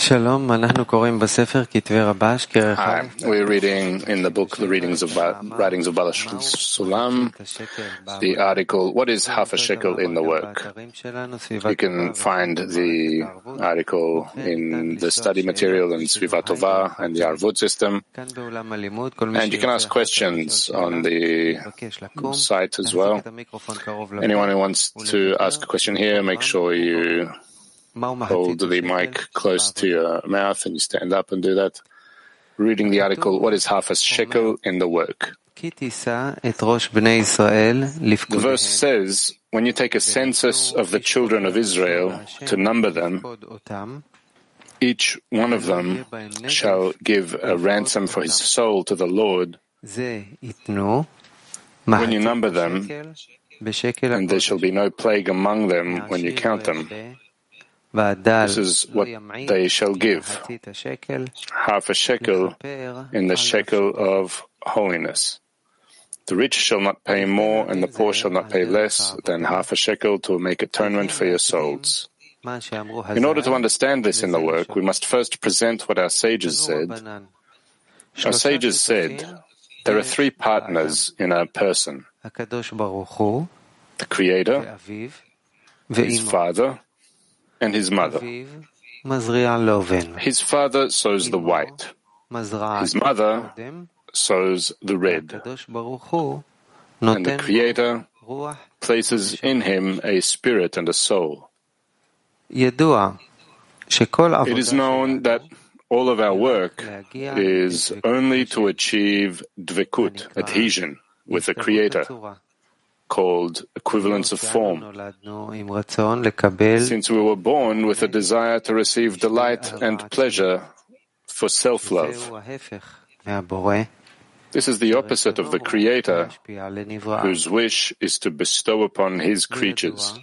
Shalom, Hi, we're reading in the book the readings of ba- writings of Baal HaSulam, the article "What is half a shekel in the work?" You can find the article in the study material in Sviva Tova and the Arvut system, and you can ask questions on the site as well. Anyone who wants to ask a question here, make sure you hold the mic close to your mouth and you stand up and do that. Reading the article, What is half a shekel in the work? The verse says, When you take a census of the children of Israel to number them, each one of them shall give a ransom for his soul to the Lord. When you number them, and there shall be no plague among them when you count them. This is what they shall give, half a shekel in the shekel of holiness. The rich shall not pay more, and the poor shall not pay less than half a shekel to make atonement for your souls. In order to understand this in the work, we must first present what our sages said. Our sages said there are three partners in a person. The Creator, his Father, and his mother. His father sows the white. His mother sows the red. And the Creator places in him a spirit and a soul. It is known that all of our work is only to achieve dvekut, adhesion, with the Creator called equivalence of form. Since we were born with a desire to receive delight and pleasure for self-love. This is the opposite of the Creator, whose wish is to bestow upon His creatures.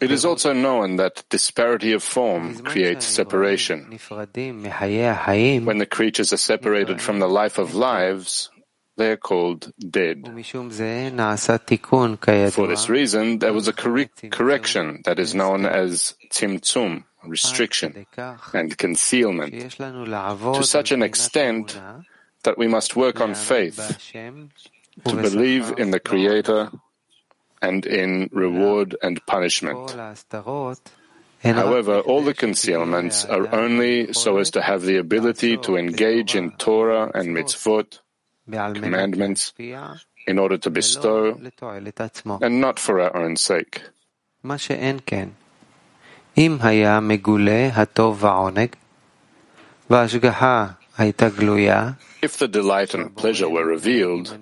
It is also known that disparity of form creates separation. When the creatures are separated from the life of lives, they are called dead. For this reason, there was a correct correction that is known as tzimtzum, restriction, and concealment, to such an extent that we must work on faith, to believe in the Creator and in reward and punishment. However, all the concealments are only so as to have the ability to engage in Torah and mitzvot, commandments in order to bestow and not for our own sake. If the delight and pleasure were revealed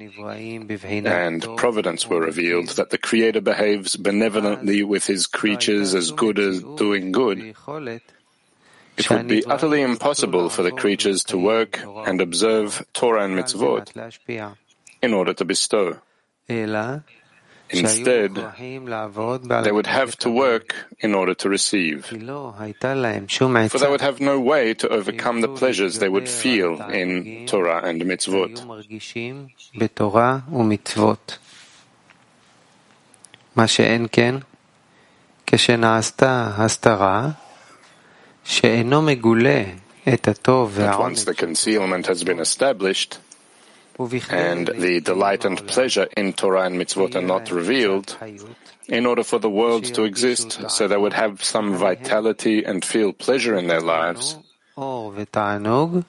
and providence were revealed, that the Creator behaves benevolently with His creatures as good as doing good, it would be utterly impossible for the creatures to work and observe Torah and mitzvot in order to bestow. Instead, they would have to work in order to receive. For they would have no way to overcome the pleasures they would feel in Torah and mitzvot. מה שאין כן, כשנעשתה הסתרה, that once the concealment has been established, and the delight and pleasure in Torah and mitzvot are not revealed, in order for the world to exist so they would have some vitality and feel pleasure in their lives,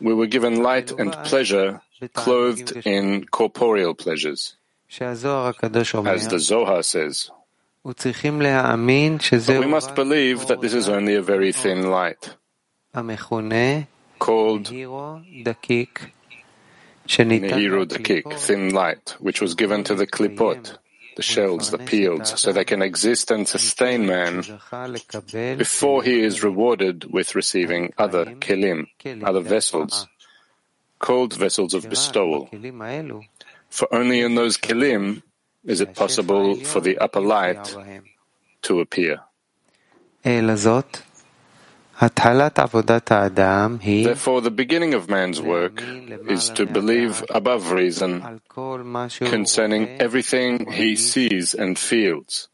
we were given light and pleasure clothed in corporeal pleasures. As the Zohar says, but we must believe that this is only a very thin light. called Nehiru Dakik, thin light, which was given to the klipot, the shells, the peels, so they can exist and sustain man before he is rewarded with receiving other kelim, other vessels, called vessels of bestowal. For only in those kelim is it possible for the upper light to appear? Therefore, the beginning of man's work is to believe above reason concerning everything he sees and feels,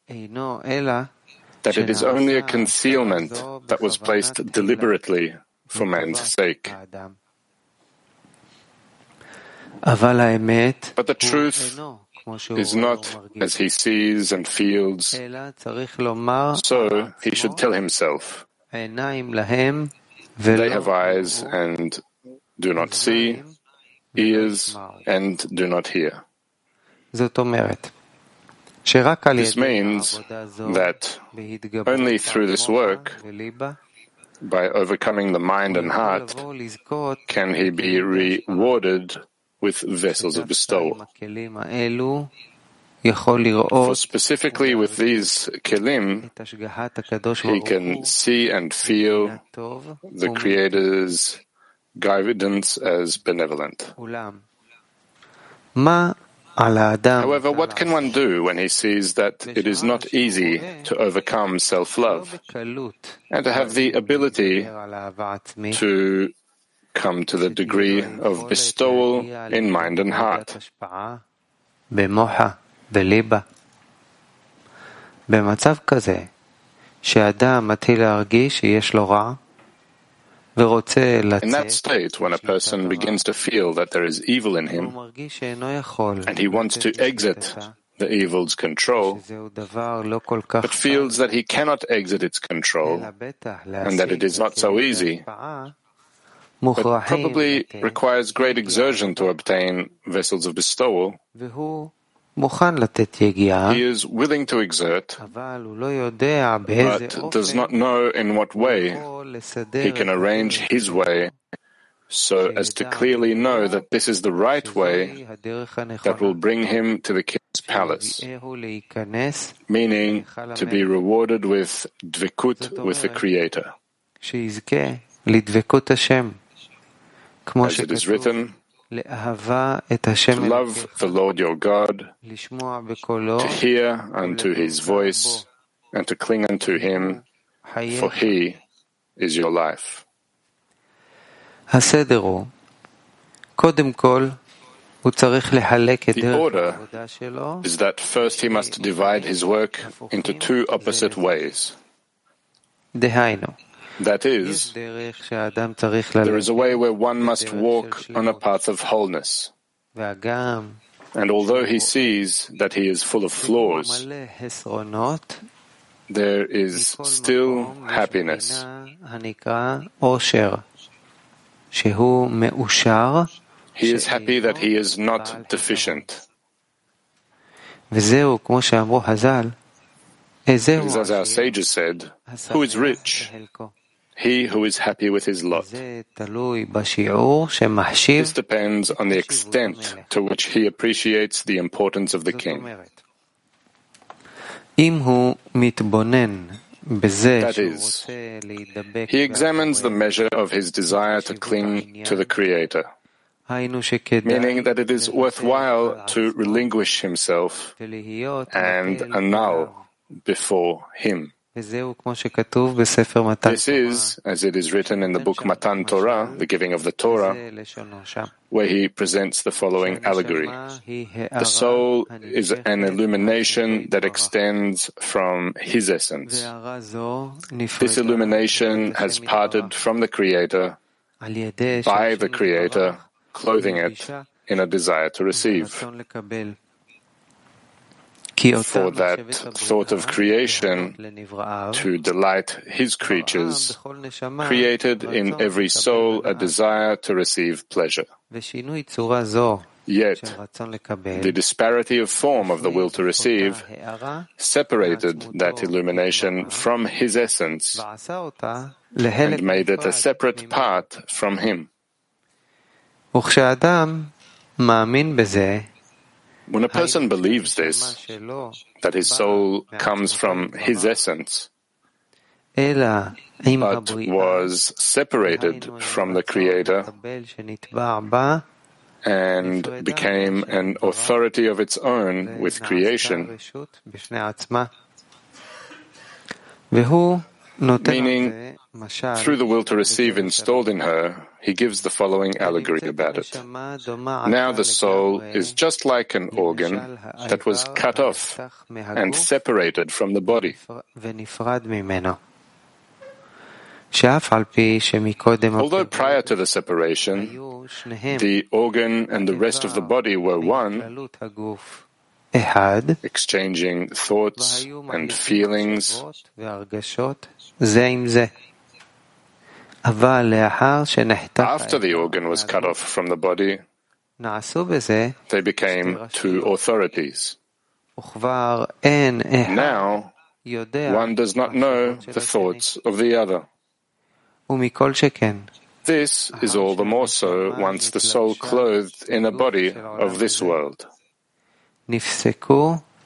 that it is only a concealment that was placed deliberately for man's sake. But the truth is not as he sees and feels, so he should tell himself, they have eyes and do not see, ears and do not hear. This means that only through this work, by overcoming the mind and heart, can he be rewarded with vessels of bestowal. For specifically with these kelim, he can see and feel the Creator's guidance as benevolent. However, what can one do when he sees that it is not easy to overcome self-love and to have the ability to come to the degree of bestowal in mind and heart? שאדם מתחיל להרגיש שיש לו רע, in that state, when a person begins to feel that there is evil in him, and he wants to exit the evil's control, but feels that he cannot exit its control, and that it is not so easy, but probably requires great exertion to obtain vessels of bestowal, he is willing to exert, but does not know in what way he can arrange his way so as to clearly know that this is the right way that will bring him to the king's palace, meaning to be rewarded with dvekut with the Creator. As it is written, to love the Lord your God, to hear unto his voice, and to cling unto him, for he is your life. The order is that first he must divide his work into two opposite ways. That is, there is a way where one must walk on a path of wholeness. And although he sees that he is full of flaws, there is still happiness. He is happy that he is not deficient. As our sages said, who is rich? He who is happy with his lot. This depends on the extent to which he appreciates the importance of the king. That is, he examines the measure of his desire to cling to the Creator, meaning that it is worthwhile to relinquish himself and annul before him. This is, as it is written in the book Matan Torah, the giving of the Torah, where he presents the following allegory. The soul is an illumination that extends from his essence. This illumination has parted from the Creator by the Creator, clothing it in a desire to receive for that thought of creation to delight his creatures, created in every soul a desire to receive pleasure. Yet, the disparity of form of the will to receive separated that illumination from his essence and made it a separate part from him. When a person believes this, that his soul comes from his essence, but was separated from the Creator and became an authority of its own with creation, Meaning, through the will to receive installed in her, he gives the following allegory about it. Now the soul is just like an organ that was cut off and separated from the body. Although prior to the separation, the organ and the rest of the body were one, exchanging thoughts and feelings. After the organ was cut off from the body, they became two authorities. Now, one does not know the thoughts of the other. This is all the more so once the soul clothed in a body of this world.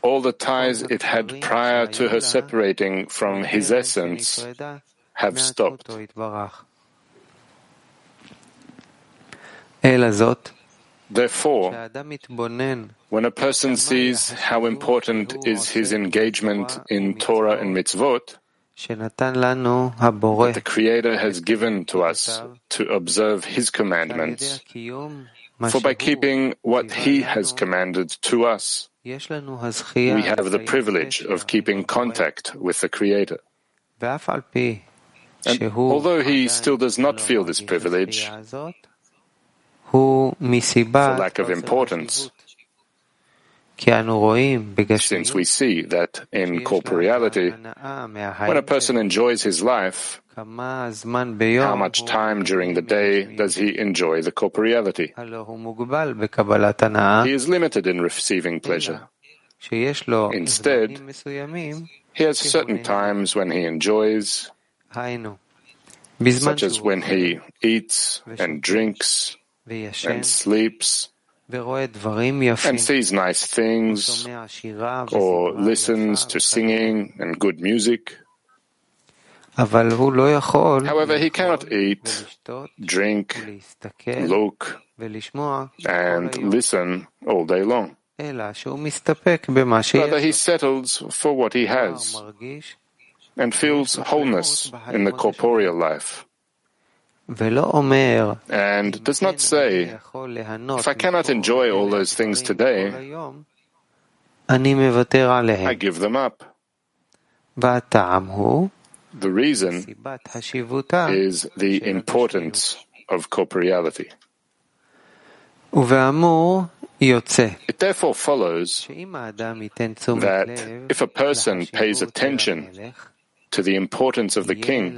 All the ties it had prior to her separating from his essence have stopped. Therefore, when a person sees how important is his engagement in Torah and mitzvot, that the Creator has given to us to observe His commandments. For by keeping what He has commanded to us, we have the privilege of keeping contact with the Creator. And although he still does not feel this privilege, for lack of importance, since we see that in corporeality, when a person enjoys his life, how much time during the day does he enjoy the corporeality? He is limited in receiving pleasure. Instead, he has certain times when he enjoys, such as when he eats and drinks and sleeps and sees nice things or listens to singing and good music. However, he cannot eat, drink, look, and listen all day long. Rather, he settles for what he has and feels wholeness in the corporeal life and does not say, if I cannot enjoy all those things today, I give them up. The reason is the importance of corporeality. It therefore follows that if a person pays attention to the importance of the king,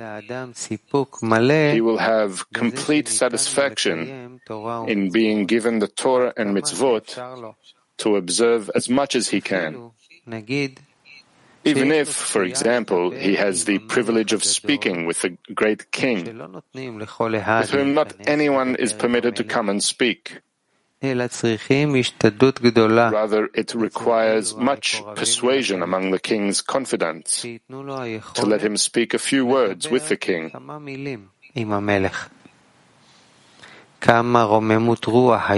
he will have complete satisfaction in being given the Torah and mitzvot to observe as much as he can. Even if, for example, he has the privilege of speaking with the great king, with whom not anyone is permitted to come and speak. Rather, it requires much persuasion among the king's confidants to let him speak a few words with the king.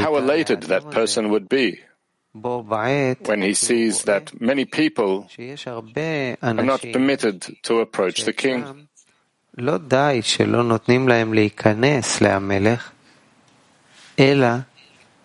How elated that person would be when he sees that many people are not permitted to approach the king.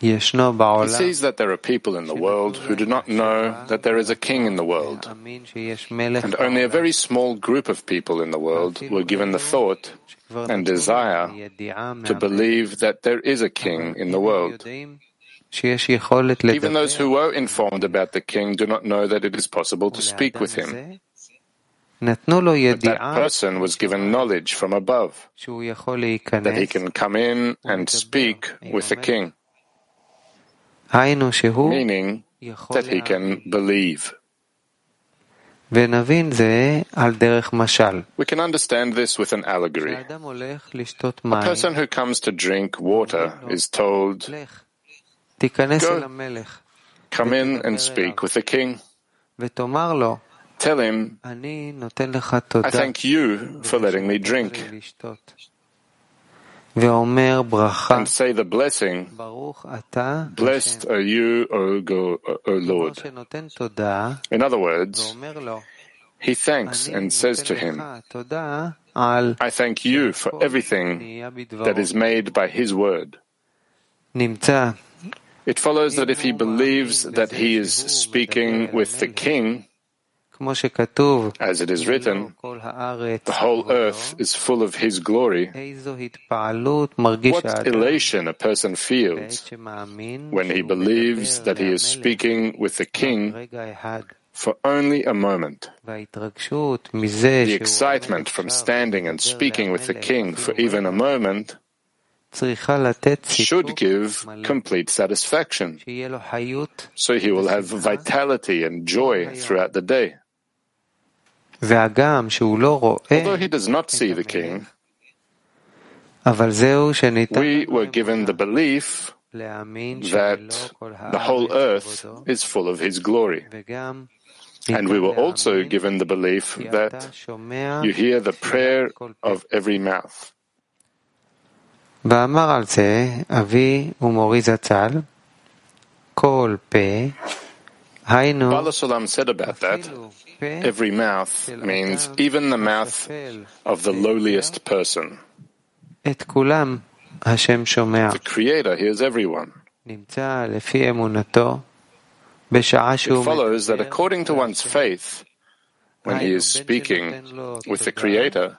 he sees that there are people in the world who do not know that there is a king in the world. And only a very small group of people in the world were given the thought and desire to believe that there is a king in the world. Even those who were informed about the king do not know that it is possible to speak with him. But that person was given knowledge from above that he can come in and speak with the king meaning that he can believe. We can understand this with an allegory. A person who comes to drink water is told, Go, come in and speak with the king. Tell him, I thank you for letting me drink. And say the blessing, Blessed are you, O, God, o Lord. In other words, he thanks and says to him, I thank you for everything that is made by his word. It follows that if he believes that he is speaking with the king, as it is written, the whole earth is full of His glory. What elation a person feels when he believes that he is speaking with the King for only a moment. The excitement from standing and speaking with the King for even a moment should give complete satisfaction, so he will have vitality and joy throughout the day. Although he does not see the king, we were given the belief that the whole earth is full of his glory. And we were also given the belief that you hear the prayer of every mouth. ואמר על זה אבי ומורי זצ"ל, כל פה, היינו, Baal HaSulam said about that, Every mouth means even the mouth of the lowliest person. The Creator hears everyone. It follows that according to one's faith, when he is speaking with the Creator,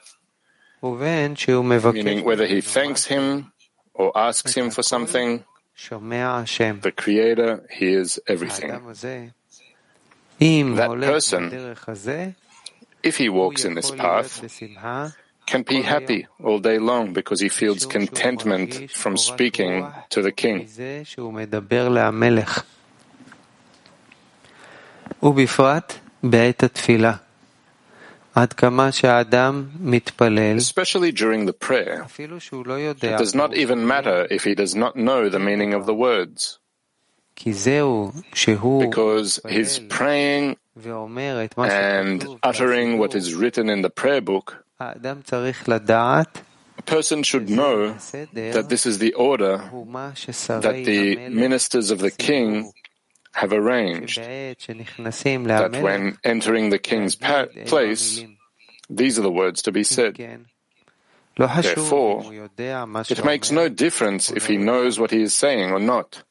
meaning whether he thanks him or asks him for something, the Creator hears everything that person, if he walks in this path, can be happy all day long because he feels contentment from speaking to the king. Especially during the prayer, it does not even matter if he does not know the meaning of the words because he's praying and uttering what is written in the prayer book, a person should know that this is the order that the ministers of the king have arranged, that when entering the king's place, these are the words to be said. Therefore, it makes no difference if he knows what he is saying or not.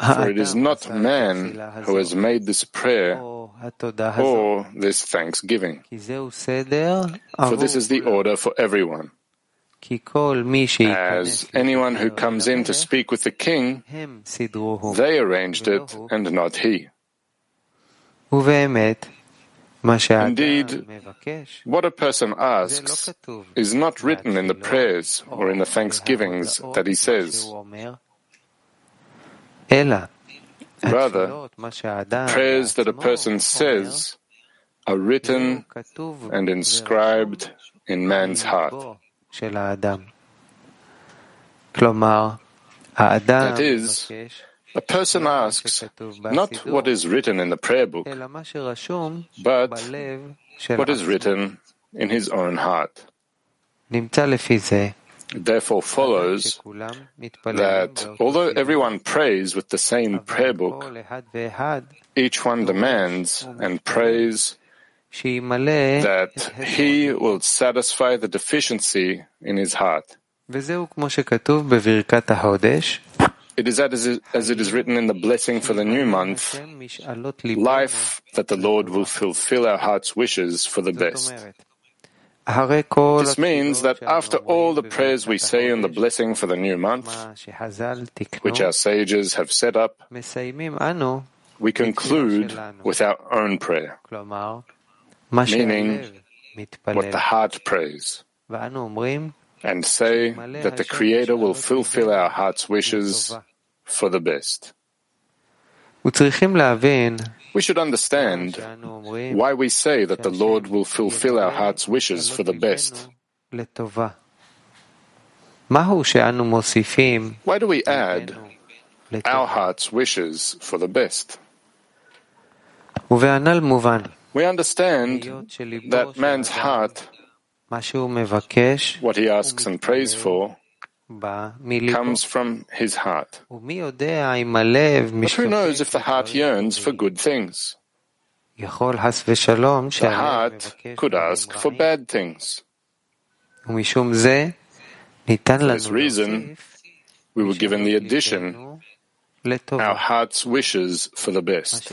For it is not man who has made this prayer or this thanksgiving. For this is the order for everyone. As anyone who comes in to speak with the king, they arranged it and not he. Indeed, what a person asks is not written in the prayers or in the thanksgivings that he says. Rather, prayers that a person says are written and inscribed in man's heart. That is, a person asks not what is written in the prayer book, but what is written in his own heart therefore follows that although everyone prays with the same prayer book, each one demands and prays that he will satisfy the deficiency in his heart. It is as it is written in the blessing for the new month, life that the Lord will fulfill our heart's wishes for the best. This means that after all the prayers we say in the blessing for the new month, which our sages have set up, we conclude with our own prayer, meaning what the heart prays, and say that the Creator will fulfill our heart's wishes for the best. We should understand why we say that the Lord will fulfill our heart's wishes for the best. Why do we add our heart's wishes for the best? We understand that man's heart, what he asks and prays for, comes from his heart. But who knows if the heart yearns for good things? The heart could ask for bad things. For this reason, we were given the addition, our heart's wishes for the best.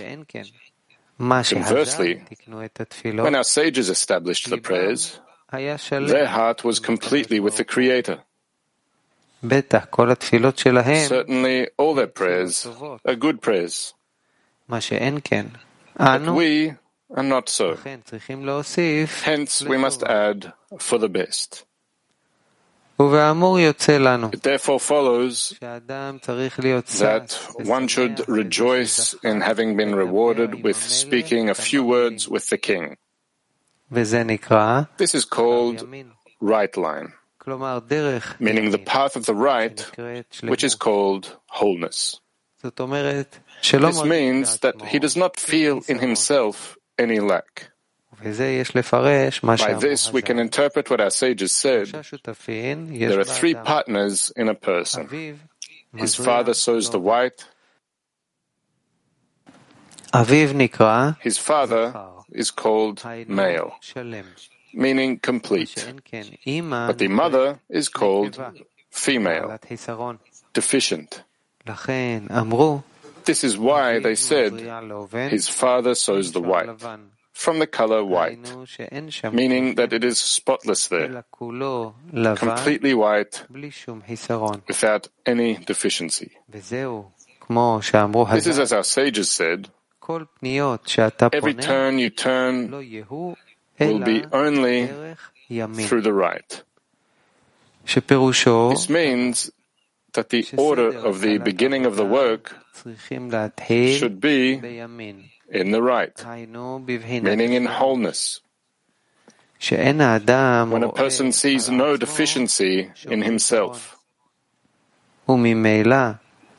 Conversely, when our sages established the prayers, their heart was completely with the Creator. Certainly, all their prayers are good prayers. But we are not so. Hence, we must add for the best. It therefore follows that one should rejoice in having been rewarded with speaking a few words with the king. This is called right line, meaning the path of the right, which is called wholeness. This means that he does not feel in himself any lack. By this, we can interpret what our sages said. There are three partners in a person. His father sows the white. His father is called male, meaning complete. But the mother is called female, deficient. This is why they said, his father sows the white from the color white, meaning that it is spotless there, completely white, without any deficiency. This is as our sages said, every turn you turn will be only through the right. This means that the order of the beginning of the work should be in the right, meaning in wholeness. When a person sees no deficiency in himself,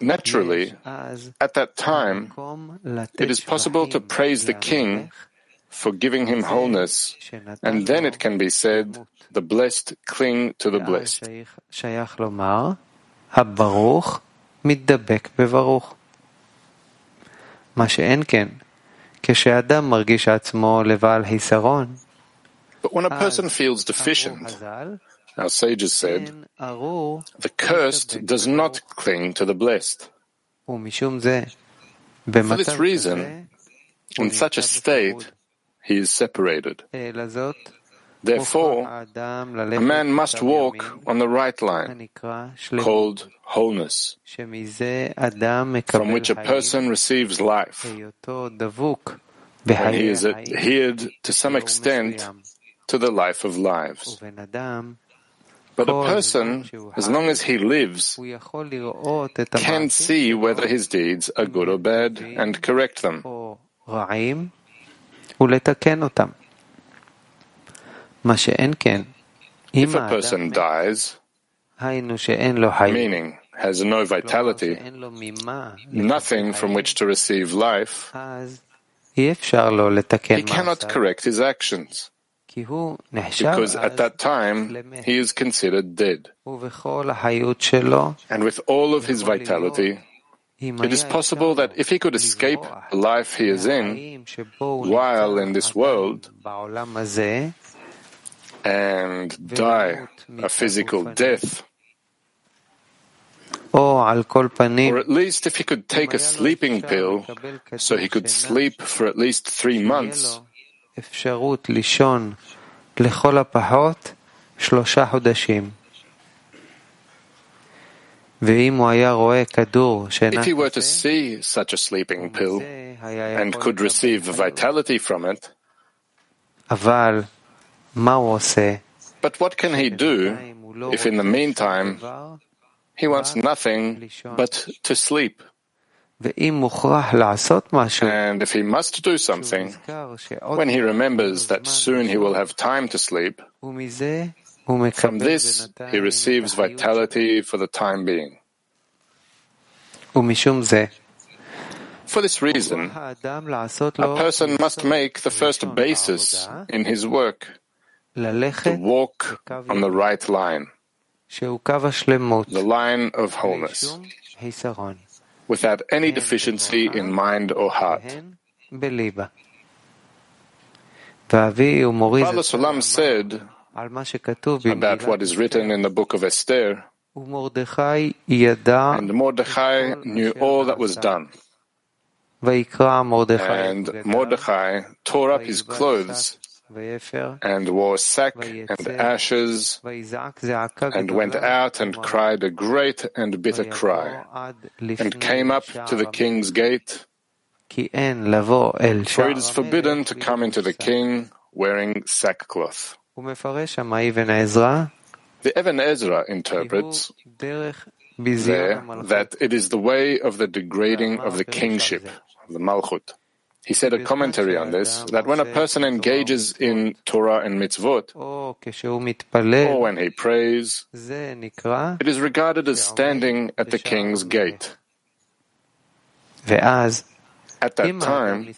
naturally, at that time, it is possible to praise the king for giving him wholeness, and then it can be said, the blessed cling to the blessed. But when a person feels deficient, our sages said, the cursed does not cling to the blessed. For this reason, in such a state, he is separated. Therefore, a man must walk on the right line, called wholeness, from which a person receives life, when he is adhered to some extent to the life of lives. But a person, as long as he lives, can see whether his deeds are good or bad and correct them. If a person dies, meaning has no vitality, nothing from which to receive life, he cannot correct his actions. Because at that time he is considered dead. And with all of his vitality, it is possible that if he could escape the life he is in while in this world, and die a physical death. Or at least if he could take a sleeping pill so he could sleep for at least three months. If he were to see such a sleeping pill and could receive vitality from it, but what can he do if in the meantime he wants nothing but to sleep? And if he must do something, when he remembers that soon he will have time to sleep, From this, he receives vitality for the time being. For this reason, a person must make the first basis in his work to walk on the right line, the line of wholeness, without any deficiency in mind or heart. Father Sulam said about what is written in the book of Esther, and Mordechai knew all that was done. And Mordechai tore up his clothes and wore sack and ashes and went out and cried a great and bitter cry and came up to the king's gate. For it is forbidden to come into the king wearing sackcloth. The Even Ezra interprets there that it is the way of the degrading of the kingship, the Malchut. He said a commentary on this that when a person engages in Torah and mitzvot, or when he prays, it is regarded as standing at the king's gate. At that time,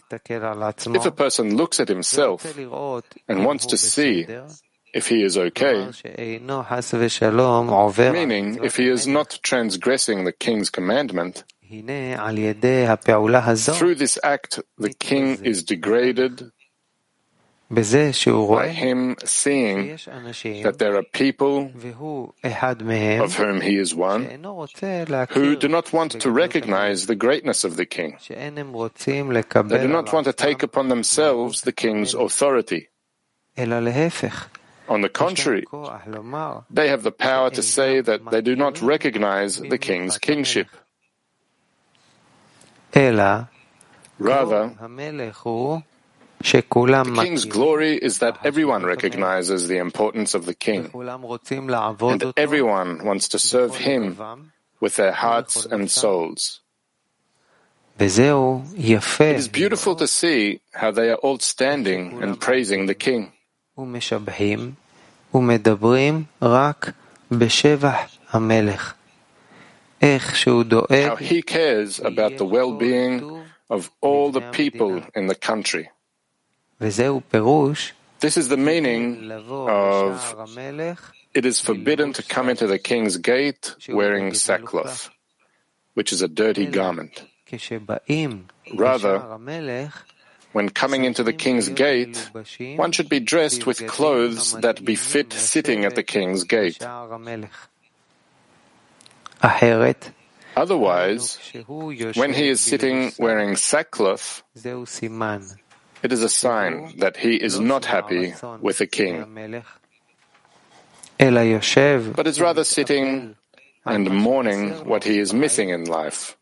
if a person looks at himself and wants to see if he is okay, meaning if he is not transgressing the king's commandment, through this act the king is degraded by him seeing that there are people of whom he is one who do not want to recognize the greatness of the king. They do not want to take upon themselves the king's authority. On the contrary, they have the power to say that they do not recognize the king's kingship. Rather, the king's glory is that everyone recognizes the importance of the king, and everyone wants to serve him with their hearts and souls. It is beautiful to see how they are all standing and praising the king. How he cares about the well being of all the people in the country. This is the meaning of it is forbidden to come into the king's gate wearing sackcloth, which is a dirty garment. Rather, when coming into the king's gate, one should be dressed with clothes that befit sitting at the king's gate. Otherwise, when he is sitting wearing sackcloth, it is a sign that he is not happy with the king, but is rather sitting and mourning what he is missing in life.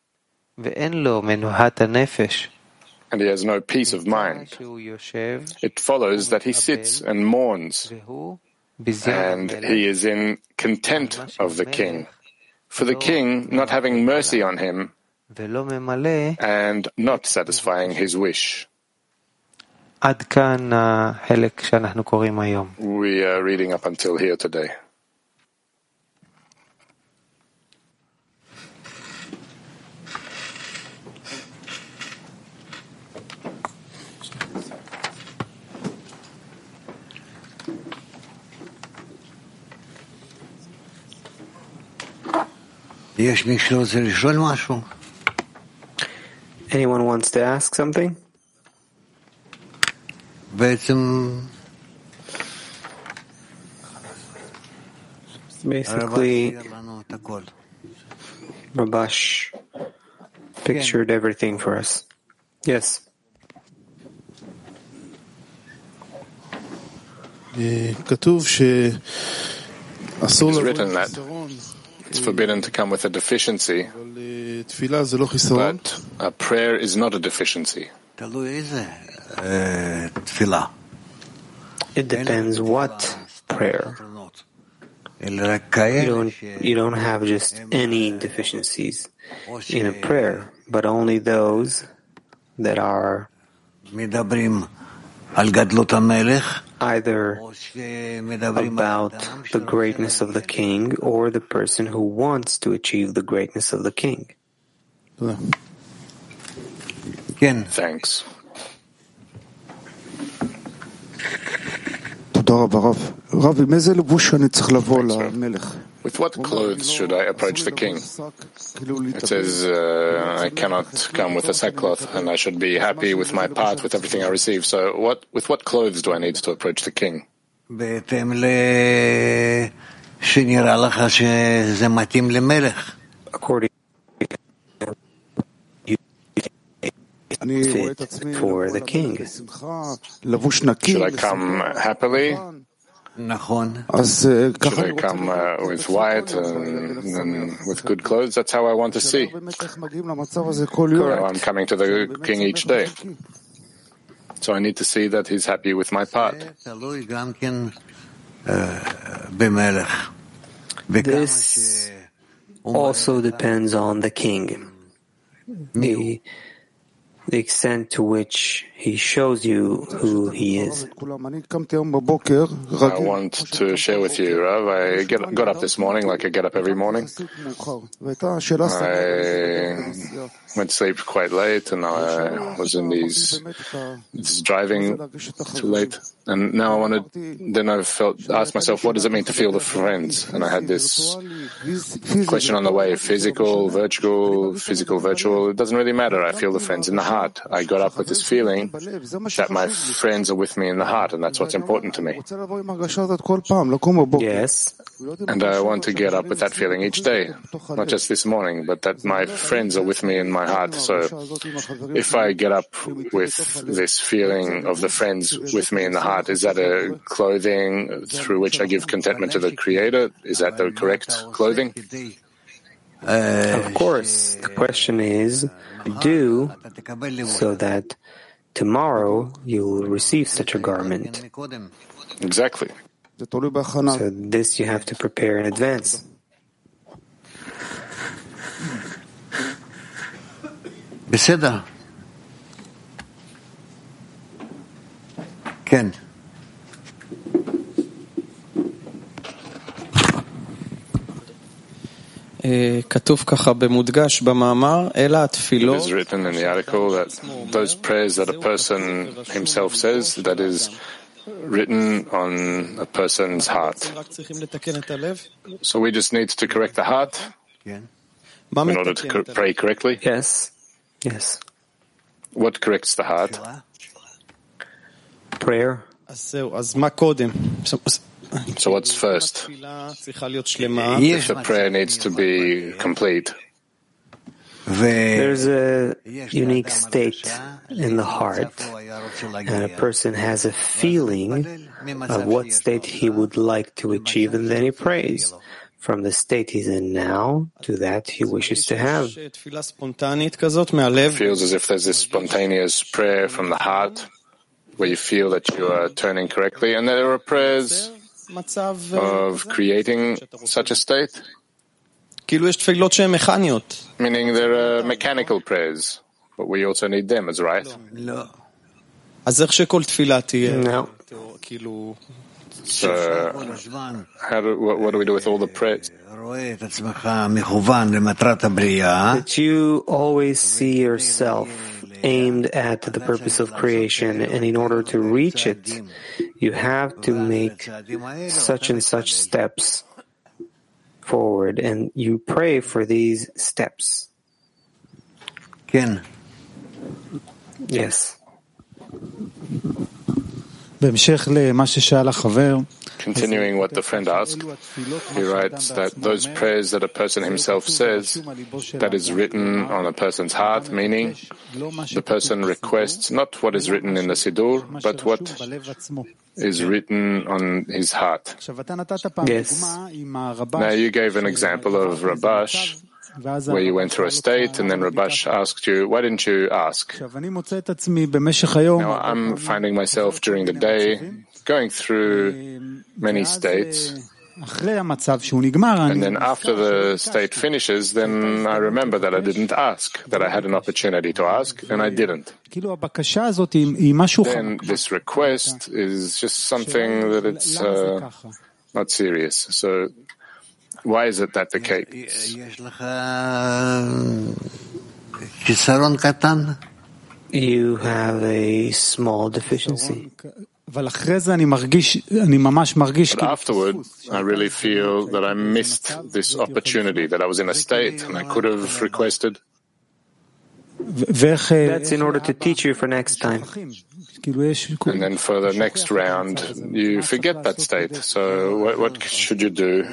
And he has no peace of mind. It follows that he sits and mourns, and he is in contempt of the king, for the king not having mercy on him and not satisfying his wish. We are reading up until here today. Anyone wants to ask something? Basically, Rabash pictured everything for us. Yes. It is written that it's forbidden to come with a deficiency, but a prayer is not a deficiency. It depends what prayer. You don't, you don't have just any deficiencies in a prayer, but only those that are either about the greatness of the king or the person who wants to achieve the greatness of the king. Thanks. With what clothes should I approach the king? It says uh, I cannot come with a sackcloth, and I should be happy with my part, with everything I receive. So, what with what clothes do I need to approach the king? According for the king. Should I come happily? Should I come uh, with white and, and, with good clothes? That's how I want to see. I'm coming to the king each day. So I need to see that he's happy with my part. This also depends on the king. The the extent to which he shows you who he is. I want to share with you, Rav. I get, got up this morning like I get up every morning. I went to sleep quite late and I was in these, this driving too late. And now I wanted, then I felt, asked myself, what does it mean to feel the friends? And I had this question on the way, physical, virtual, physical, virtual. It doesn't really matter. I feel the friends in the heart. I got up with this feeling that my friends are with me in the heart, and that's what's important to me. Yes. And I want to get up with that feeling each day, not just this morning, but that my friends are with me in my heart. So if I get up with this feeling of the friends with me in the heart, is that a clothing through which I give contentment to the Creator? Is that the correct clothing? Uh, of course, the question is, do so that tomorrow you will receive such a garment. Exactly. So this you have to prepare in advance. Ken. כתוב ככה במודגש במאמר, אלא התפילות... It is written in the article that those prayers that a person himself says, that is written on a person's heart. So we just need to correct the heart in order to pray correctly? Yes. Yes. What corrects the heart? Prayer. So what's first? If the prayer needs to be complete. There's a unique state in the heart, and a person has a feeling of what state he would like to achieve, and then he prays from the state he's in now to that he wishes to have. It feels as if there's this spontaneous prayer from the heart where you feel that you are turning correctly, and there are prayers of creating such a state. Meaning there are uh, mechanical prayers, but we also need them as right. No. So, how do, what, what do we do with all the prayers? That you always see yourself aimed at the purpose of creation, and in order to reach it, you have to make such and such steps forward, and you pray for these steps. Ken. Yes. Continuing what the friend asked, he writes that those prayers that a person himself says, that is written on a person's heart, meaning the person requests not what is written in the Siddur, but what is written on his heart. Yes. Now you gave an example of Rabash, where you went through a state and then Rabash asked you, why didn't you ask? Now I'm finding myself during the day going through many states And then after the state finishes, then I remember that I didn't ask, that I had an opportunity to ask, and I didn't. Then this request is just something that it's uh, not serious. So why is it that the case? You have a small deficiency. But afterward, I really feel that I missed this opportunity, that I was in a state and I could have requested. That's in order to teach you for next time. And then for the next round, you forget that state. So what, what should you do?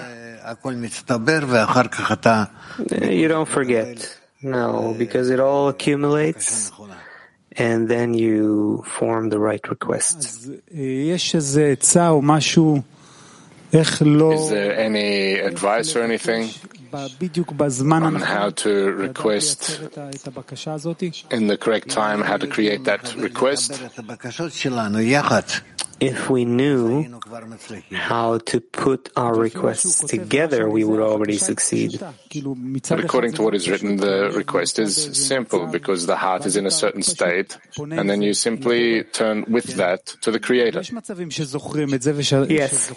You don't forget. No, because it all accumulates and then you form the right request. Is there any advice or anything on how to request in the correct time, how to create that request? If we knew how to put our requests together, we would already succeed. But according to what is written, the request is simple because the heart is in a certain state, and then you simply turn with that to the Creator. Yes.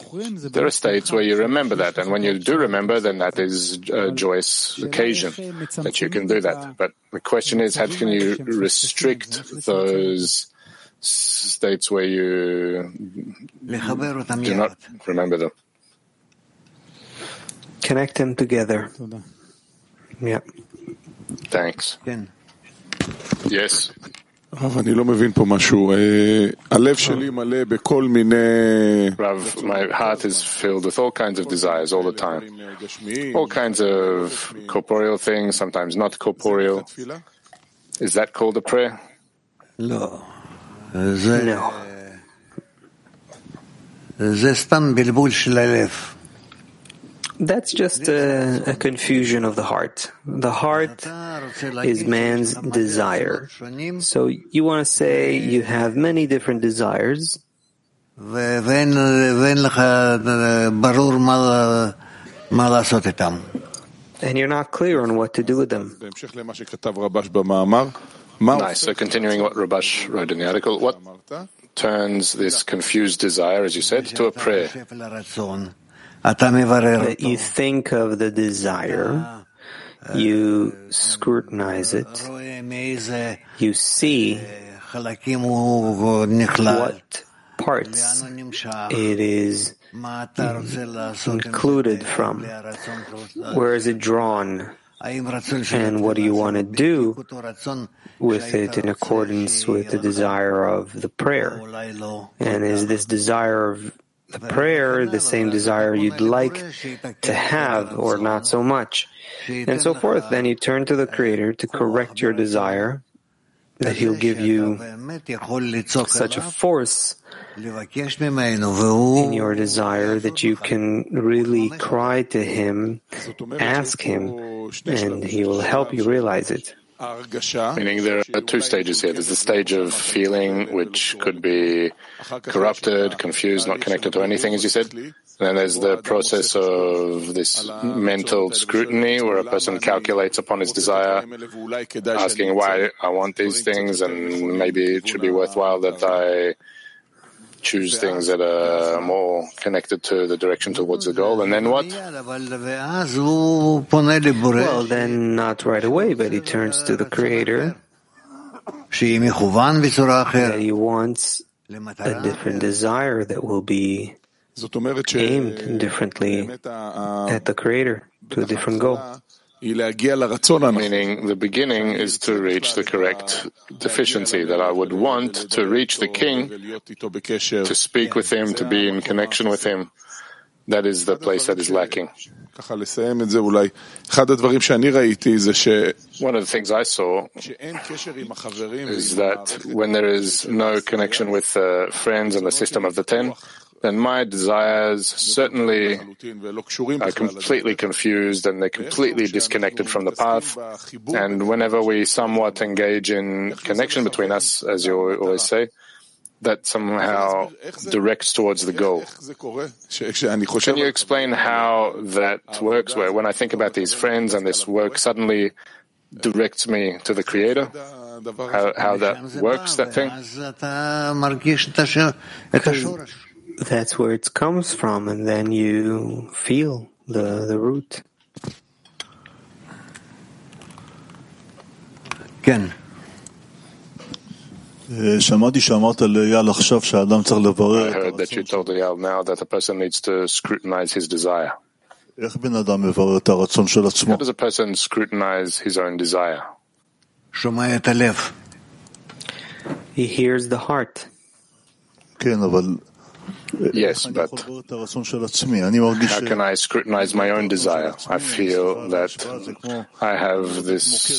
There are states where you remember that, and when you do remember, then that is a joyous occasion that you can do that. But the question is, how can you restrict those states where you do not remember them. Connect them together. Yeah. Thanks. Yes. אני לא מבין פה משהו. הלב שלי מלא בכל מיני... Rav, my heart is filled with all kinds of desires all the time. All kinds of corporeal things, sometimes not corporeal. Is that called a prayer? No. That's just a, a, confusion of the heart. The heart is man's desire. So you want to say you have many different desires. And you're not clear on what to do with them. Nice. So continuing what Rabash wrote in the article, what turns this confused desire, as you said, to a prayer? That you think of the desire, you scrutinize it, you see what parts it is included from, where is it drawn, and what do you want to do with it in accordance with the desire of the prayer? And is this desire of the prayer the same desire you'd like to have or not so much? And so forth. Then you turn to the Creator to correct your desire, that He'll give you such a force in your desire that you can really cry to Him, ask Him, and He will help you realize it. Meaning there are two stages here. There's the stage of feeling, which could be corrupted, confused, not connected to anything, as you said. And then there's the process of this mental scrutiny, where a person calculates upon his desire, asking why I want these things, and maybe it should be worthwhile that I choose things that are more connected to the direction towards the goal. And then what? Well, then not right away, but he turns to the Creator. That he wants a different desire that will be aimed differently at the Creator to a different goal. Meaning the beginning is to reach the correct deficiency, that I would want to reach the king, to speak with him, to be in connection with him. That is the place that is lacking. One of the things I saw is that when there is no connection with uh, friends and the system of the ten, then my desires certainly are completely confused and they're completely disconnected from the path. And whenever we somewhat engage in connection between us, as you always say, that somehow directs towards the goal. Can you explain how that works? Where when I think about these friends and this work suddenly directs me to the Creator? How, how that works, that thing? That's where it comes from, and then you feel the, the root. כן. שמעתי שאמרת לאייל עכשיו שהאדם צריך לברר I heard that you told Eyal now that a person needs to scrutinize his desire. איך בן אדם מברר את הרצון של עצמו? How does a person scrutinize his own desire? שומע את הלב. He hears the heart. כן, אבל Yes, but how can I scrutinize my own desire? I feel that I have this.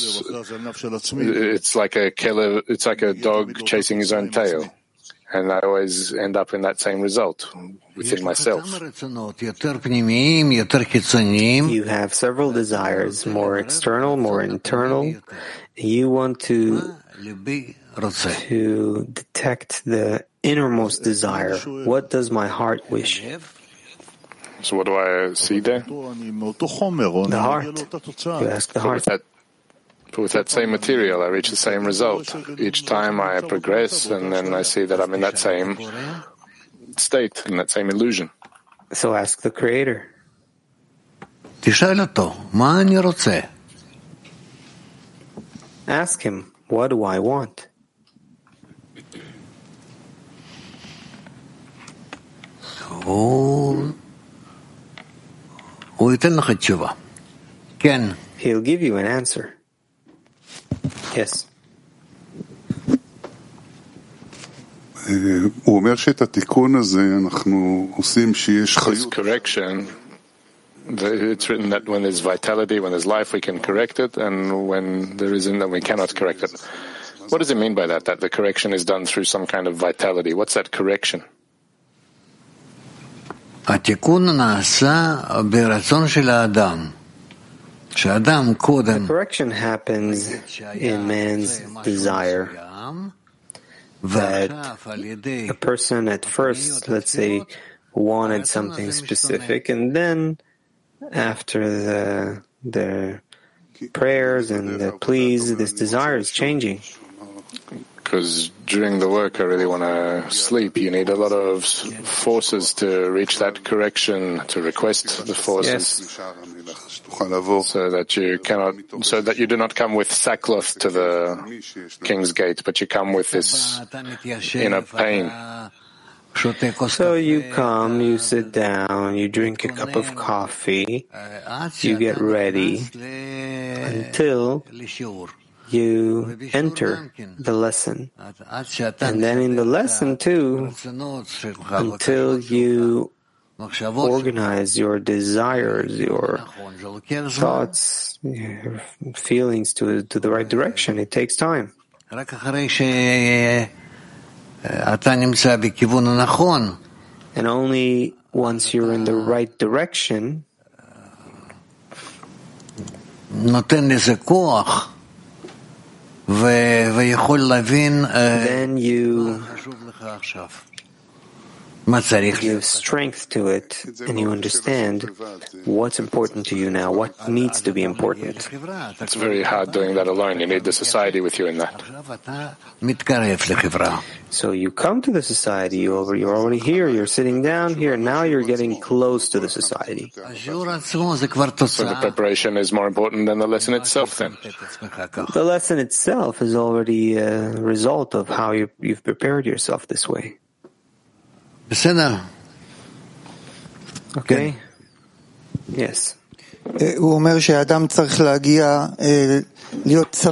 It's like a killer. It's like a dog chasing his own tail, and I always end up in that same result within myself. You have several desires, more external, more internal. You want to to detect the innermost desire. What does my heart wish? So what do I see there? The heart. You ask the heart. With with that same material, I reach the same result. Each time I progress, and then I see that I'm in that same state, in that same illusion. So ask the Creator. Ask him, what do I want? He'll give you an answer. Yes. הוא אומר שאת התיקון הזה אנחנו עושים שיש חיות. correction, it's written that when there's vitality, when there's life, we can correct it, and when there isn't, then we cannot correct it. What does it mean by that? That the correction is done through some kind of vitality. What's that correction? The correction happens in man's desire. that a person at first, let's say, wanted something specific, and then after the the prayers and the pleas, this desire is changing because during the work I really want to sleep. You need a lot of forces to reach that correction, to request the forces. Yes. So that you cannot, so that you do not come with sackcloth to the king's gate, but you come with this inner pain. So you come, you sit down, you drink a cup of coffee, you get ready until you enter the lesson. And then in the lesson too, until you organize your desires, your thoughts, your feelings to, to the right direction, it takes time. And only once you're in the right direction, then you give strength to it and you understand what's important to you now, what needs to be important. It's very hard doing that alone. You need the society with you in that. So you come to the society, you're already here, you're sitting down here, now you're getting close to the society. So the preparation is more important than the lesson itself then? The lesson itself is already a result of how you, you've prepared yourself this way. Okay. Yes.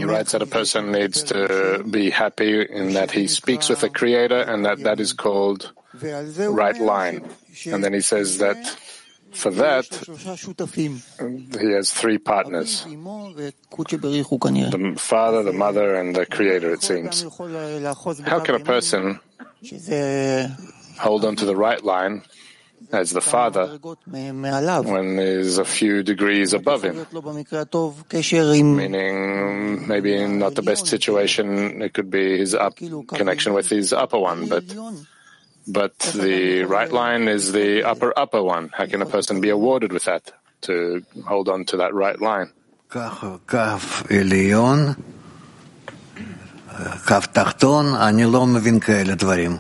He writes that a person needs to be happy in that he speaks with the Creator and that that is called right line. And then he says that for that, he has three partners the father, the mother, and the Creator, it seems. How can a person hold on to the right line as the father when there's a few degrees above him. Meaning, maybe not the best situation, it could be his up connection with his upper one, but but the right line is the upper upper one. How can a person be awarded with that to hold on to that right line?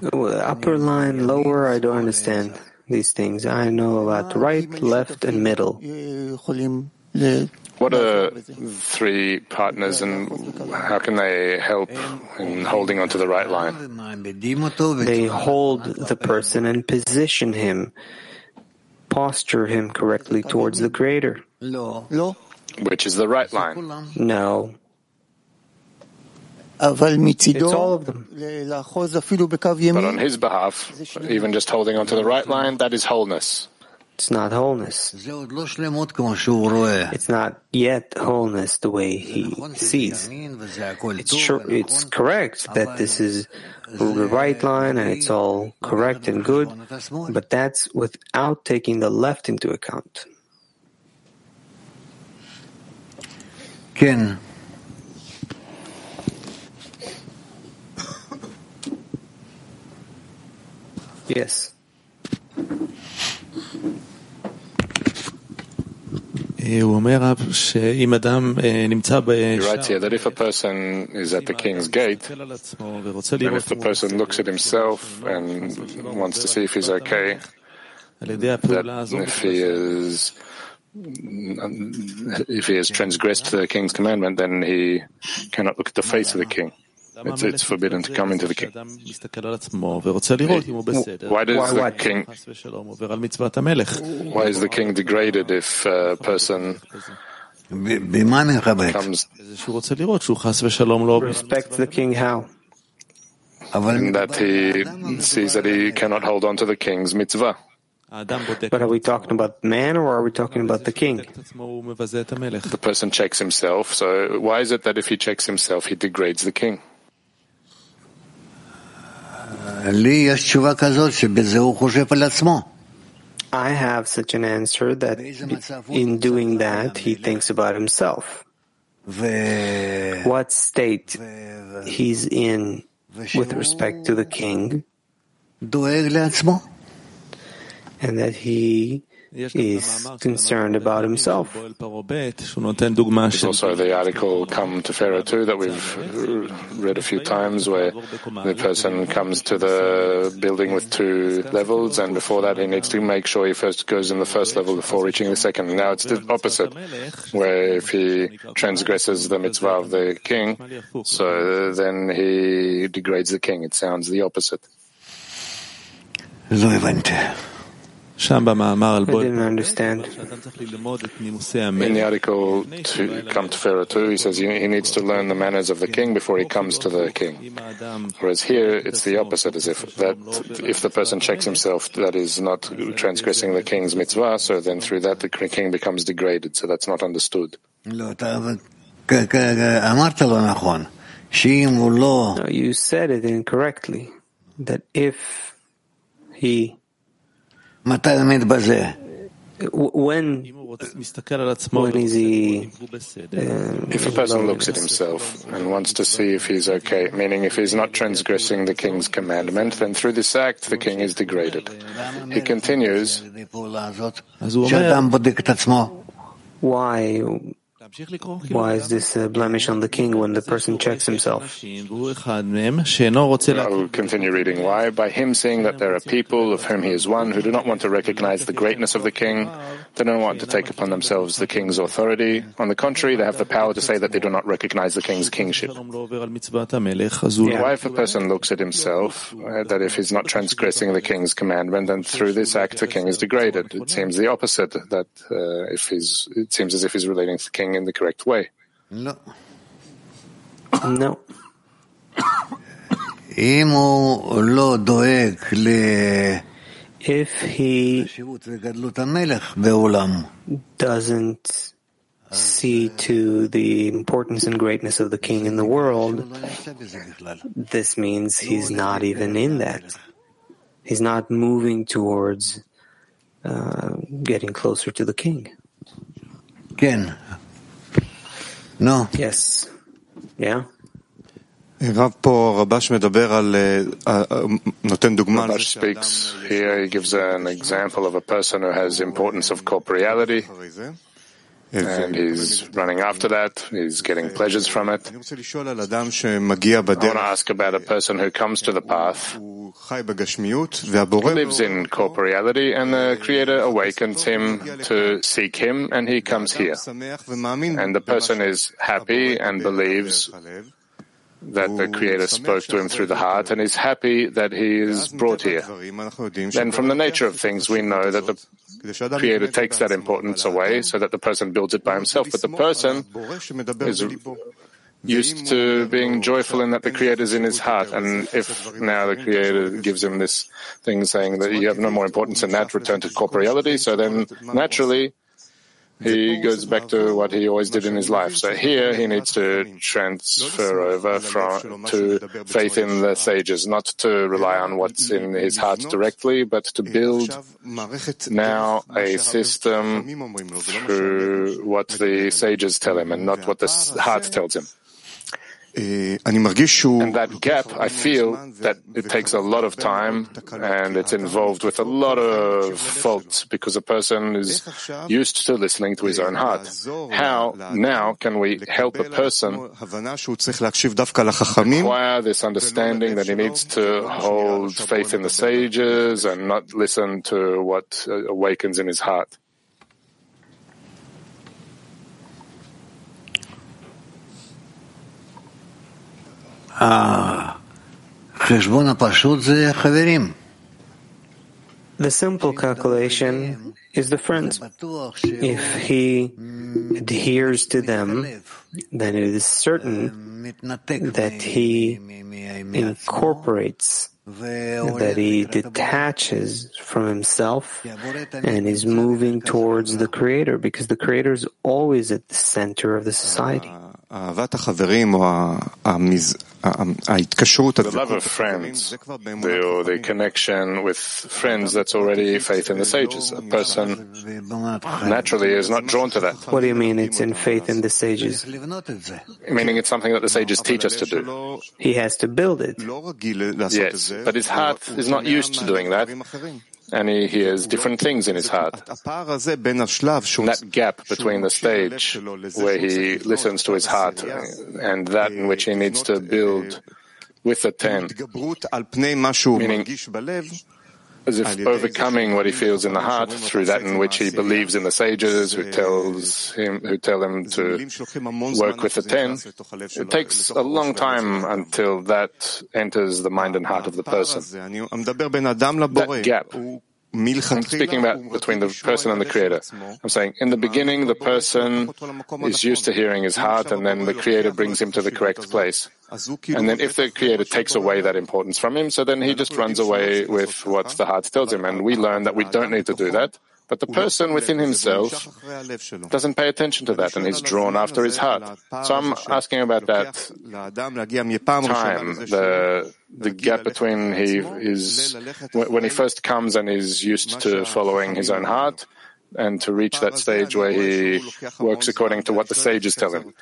Upper line, lower, I don't understand these things. I know about right, left, and middle. What are three partners and how can they help in holding onto the right line? They hold the person and position him, posture him correctly towards the Creator. Which is the right line? No. It's all of them. But on his behalf, even just holding onto the right line, that is wholeness. It's not wholeness. It's not yet wholeness the way he sees. It's sure, it's correct that this is the right line and it's all correct and good, but that's without taking the left into account. Ken. Yes. He writes here that if a person is at the king's gate, and if the person looks at himself and wants to see if he's okay, that if he is if he has transgressed the king's commandment, then he cannot look at the face of the king. It's, it's, forbidden to come into the king. Why does the king? Why is the king degraded if uh, a person comes? Respect the king how? In that he sees that he cannot hold on to the king's mitzvah. But are we talking about man or are we talking about the king? The person checks himself. So why is it that if he checks himself, he degrades the king? I have such an answer that in doing that, he thinks about himself. What state he's in with respect to the king, and that he is concerned about himself. There's also the article Come to Pharaoh too that we've read a few times where the person comes to the building with two levels and before that he needs to make sure he first goes in the first level before reaching the second. Now it's the opposite, where if he transgresses the mitzvah of the king, so then he degrades the king. It sounds the opposite. I didn't understand. In the article to come to Pharaoh too, he says he needs to learn the manners of the king before he comes to the king. Whereas here, it's the opposite, as if that if the person checks himself, that is not transgressing the king's mitzvah, so then through that the king becomes degraded. So that's not understood. No, you said it incorrectly. That if he when, when is he? Uh, if a person looks at himself and wants to see if he's okay, meaning if he's not transgressing the king's commandment, then through this act the king is degraded. He continues. Why? Why is this a blemish on the king when the person checks himself? I'll continue reading. Why? By him seeing that there are people of whom he is one who do not want to recognize the greatness of the king, they don't want to take upon themselves the king's authority. On the contrary, they have the power to say that they do not recognize the king's kingship. Why, if a person looks at himself, uh, that if he's not transgressing the king's commandment, then through this act the king is degraded? It seems the opposite. That uh, if he's, it seems as if he's relating to the king in the correct way. No. No. If he doesn't see to the importance and greatness of the king in the world, this means he's not even in that. He's not moving towards uh, getting closer to the king. Ken. No. Yes. Yeah. Rabash speaks here, he gives an example of a person who has importance of corporeality, and he's running after that, he's getting pleasures from it. I want to ask about a person who comes to the path, lives in corporeality, and the Creator awakens him to seek him, and he comes here. And the person is happy and believes that the Creator spoke to him through the heart and is happy that he is brought here. Then from the nature of things, we know that the Creator takes that importance away so that the person builds it by himself. But the person is used to being joyful in that the Creator is in his heart. And if now the Creator gives him this thing saying that you have no more importance in that, return to corporeality, so then naturally he goes back to what he always did in his life. So here he needs to transfer over from, to faith in the sages, not to rely on what's in his heart directly, but to build now a system through what the sages tell him and not what the heart tells him. And that gap, I feel that it takes a lot of time and it's involved with a lot of faults because a person is used to listening to his own heart. How now can we help a person acquire this understanding that he needs to hold faith in the sages and not listen to what uh, awakens in his heart? The simple calculation is the friends. If he adheres to them, then it is certain that he incorporates, that he detaches from himself and is moving towards the Creator, because the Creator is always at the center of the society. The love of friends, the, the connection with friends, that's already faith in the sages. A person naturally is not drawn to that. What do you mean it's in faith in the sages? Meaning it's something that the sages teach us to do. He has to build it. Yes, but his heart is not used to doing that and he hears different things in his heart. that gap between the stage where he listens to his heart and that in which he needs to build with the ten, meaning as if overcoming what he feels in the heart through that in which he believes in the sages who tells him who tell him to work with the ten. It takes a long time until that enters the mind and heart of the person. That gap I'm speaking about between the person and the Creator. I'm saying in the beginning, the person is used to hearing his heart, and then the Creator brings him to the correct place. And then if the Creator takes away that importance from him, so then he just runs away with what the heart tells him. And we learn that we don't need to do that. But the person within himself doesn't pay attention to that and he's drawn after his heart. So I'm asking about that time, the, the gap between he is, when he first comes and is used to following his own heart and to reach that stage where he works according to what the sages tell him.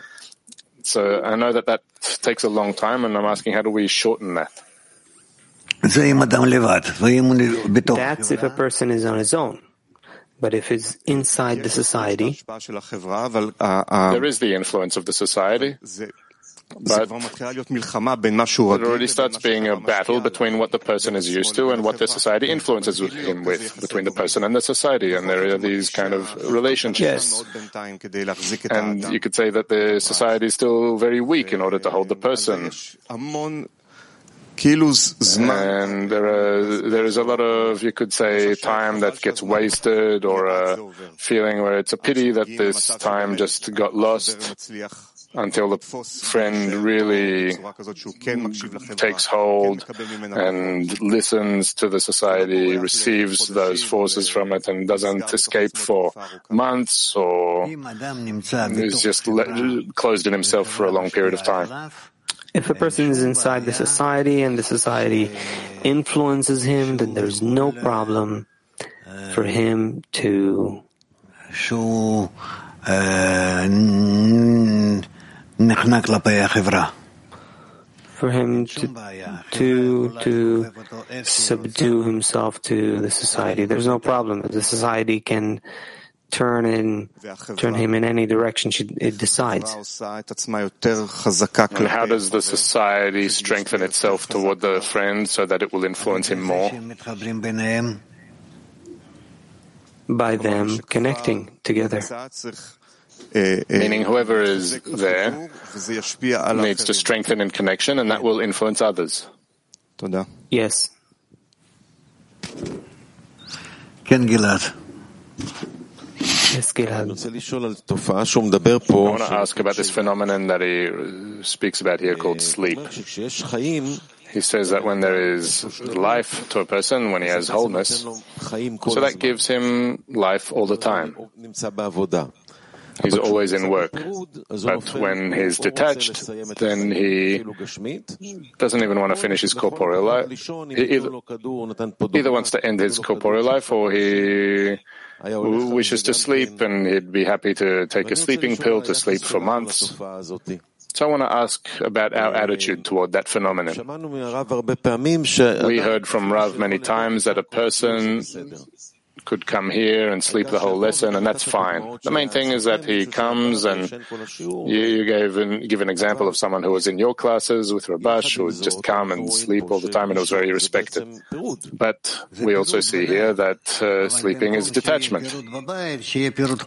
So I know that that takes a long time and I'm asking how do we shorten that? That's if a person is on his own. But if it's inside the society, there is the influence of the society. But it already starts being a battle between what the person is used to and what the society influences him with, between the person and the society. And there are these kind of relationships. Yes. And you could say that the society is still very weak in order to hold the person. And there, are, there is a lot of, you could say, time that gets wasted or a feeling where it's a pity that this time just got lost until the friend really takes hold and listens to the society, receives those forces from it and doesn't escape for months or is just closed in himself for a long period of time. If a person is inside the society and the society influences him, then there's no problem for him to for him to, to, to subdue himself to the society. There's no problem. The society can turn in, turn him in any direction it decides. And how does the society strengthen itself toward the friend so that it will influence him more? By them connecting together. Meaning whoever is there needs to strengthen in connection and that will influence others. Yes. Ken Gilad. Yes, I want to ask about this phenomenon that he uh, speaks about here called sleep. He says that when there is life to a person, when he has wholeness, so that gives him life all the time. He's always in work. But when he's detached, then he doesn't even want to finish his corporeal life. He either, either wants to end his corporeal life or he wishes to sleep and he'd be happy to take a sleeping pill to sleep for months. So I want to ask about our attitude toward that phenomenon. We heard from Rav many times that a person could come here and sleep the whole lesson, and that's fine. The main thing is that he comes and you, you gave an, give an example of someone who was in your classes with Rabash who would just come and sleep all the time and it was very respected. But we also see here that uh, sleeping is detachment.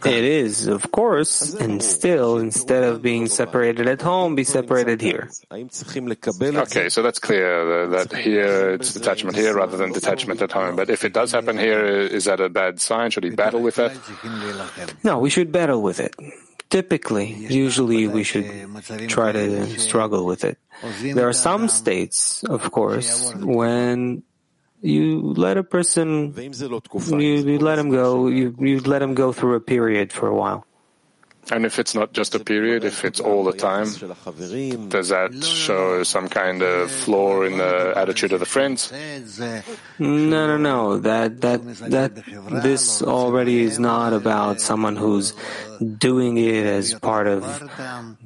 It is, of course, and still, instead of being separated at home, be separated here. Okay, so that's clear that here it's detachment here rather than detachment at home. But if it does happen here, is that a bad sign? Should he battle with that? No, we should battle with it. Typically, usually we should try to struggle with it. There are some states, of course, when you let a person, you, you let him go, you, you let him go through a period for a while. And if it's not just a period, if it's all the time, does that show some kind of flaw in the attitude of the friends? No, no, no. That that that this already is not about someone who's doing it as part of,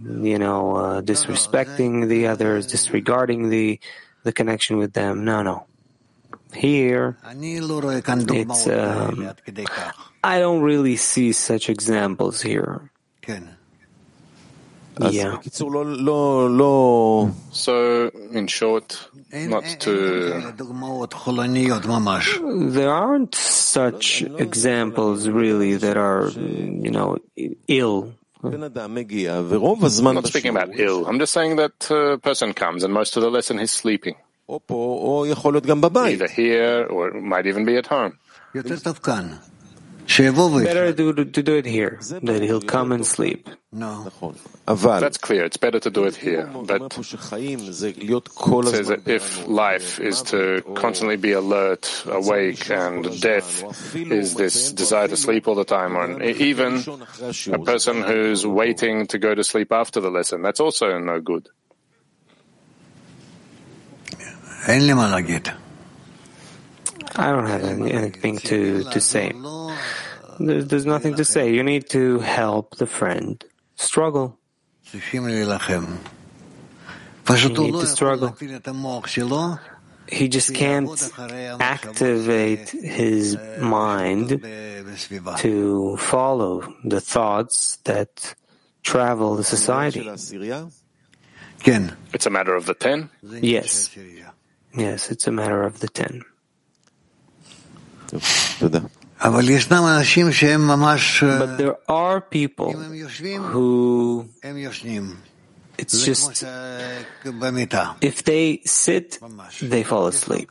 you know, uh, disrespecting the others, disregarding the the connection with them. No, no. Here, it's. Um, I don't really see such examples here. Yeah. So, in short, not to. There aren't such examples really that are, you know, ill. I'm not speaking about ill. I'm just saying that a person comes and most of the lesson he's sleeping. Either here or it might even be at home. Better to, to do it here, that he'll come and sleep. No. That's clear. It's better to do it here. But it says that if life is to constantly be alert, awake, and death is this desire to sleep all the time, or even a person who's waiting to go to sleep after the lesson, that's also no good. I don't have anything to, to say. There's, there's nothing to say. You need to help the friend struggle. You need to struggle. He just can't activate his mind to follow the thoughts that travel the society. It's a matter of the ten? Yes. Yes, it's a matter of the ten. But there are people who it's just if they sit, they fall asleep,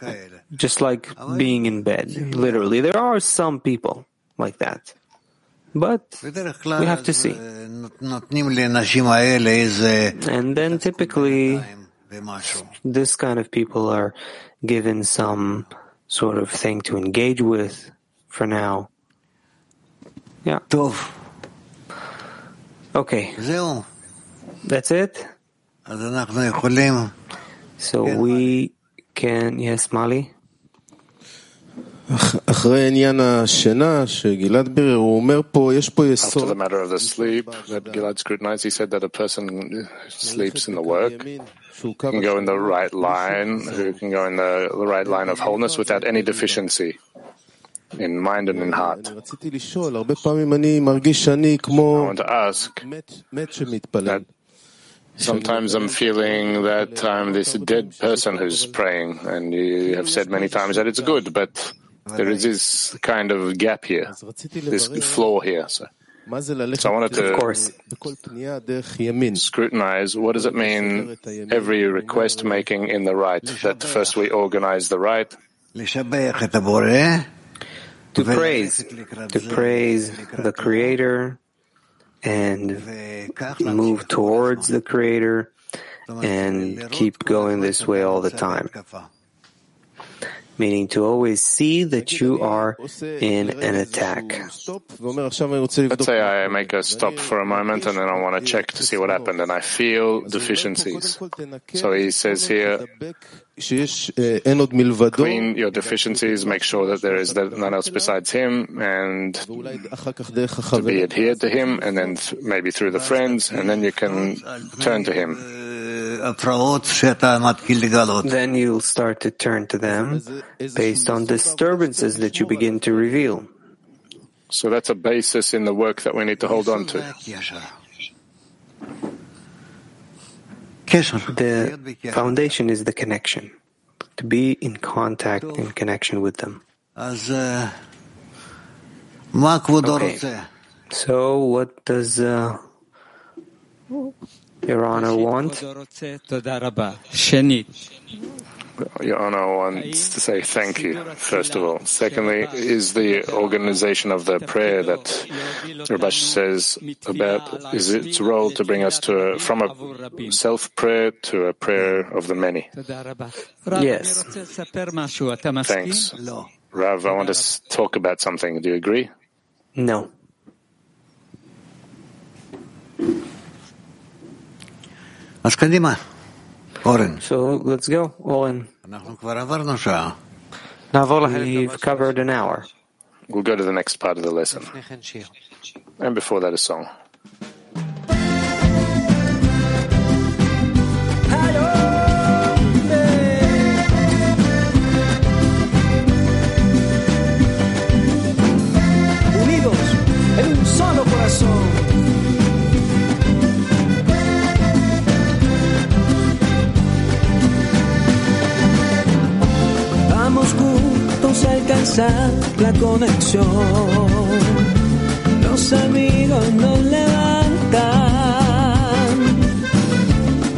just like being in bed. Literally, there are some people like that, but we have to see. And then typically, this kind of people are given some sort of thing to engage with for now. Yeah. Tov. Okay. That's it? So we can, yes, Mali? After the matter of the sleep that Gilad scrutinized, he said that a person sleeps in the work, can go in the right line, who can go in the, the right line of wholeness without any deficiency in mind and in heart. I want to ask that sometimes I'm feeling that I'm this dead person who's praying, and you have said many times that it's good, but there is this kind of gap here, this flaw here. So, so I wanted to of course. scrutinize what does it mean every request making in the right, that first we organize the right, to praise, to praise the Creator and move towards the Creator and keep going this way all the time. Meaning to always see that you are in an attack. Let's say I make a stop for a moment and then I want to check to see what happened and I feel deficiencies. So he says here, clean your deficiencies, make sure that there is none else besides him, and to be adhered to him, and then th- maybe through the friends, and then you can turn to him. Then you'll start to turn to them based on disturbances that you begin to reveal. So that's a basis in the work that we need to hold on to. The foundation is the connection, to be in contact, in connection with them. Okay. So, what does uh, Your Honor want? Your Honor wants to say thank you, first of all. Secondly, is the organization of the prayer that Rabash says about, is its role to bring us to a, from a self-prayer to a prayer of the many? Yes. Thanks. Rav, I want to talk about something. Do you agree? No. So let's go, Oren. We've covered an hour. We'll go to the next part of the lesson. And before that, a song. La conexión. Los amigos nos levantan.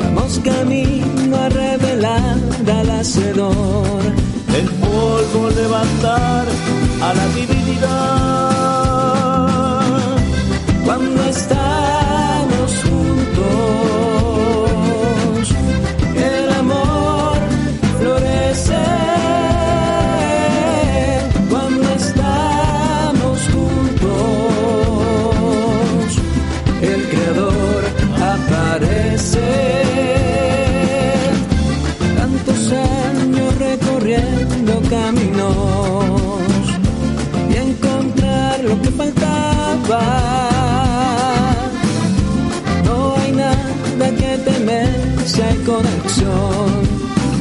Vamos camino a revelar al hacedor. El polvo levantar a la divinidad. Conexión.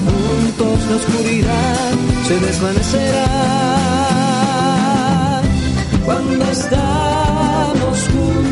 Juntos la oscuridad se desvanecerá. Cuando estamos juntos,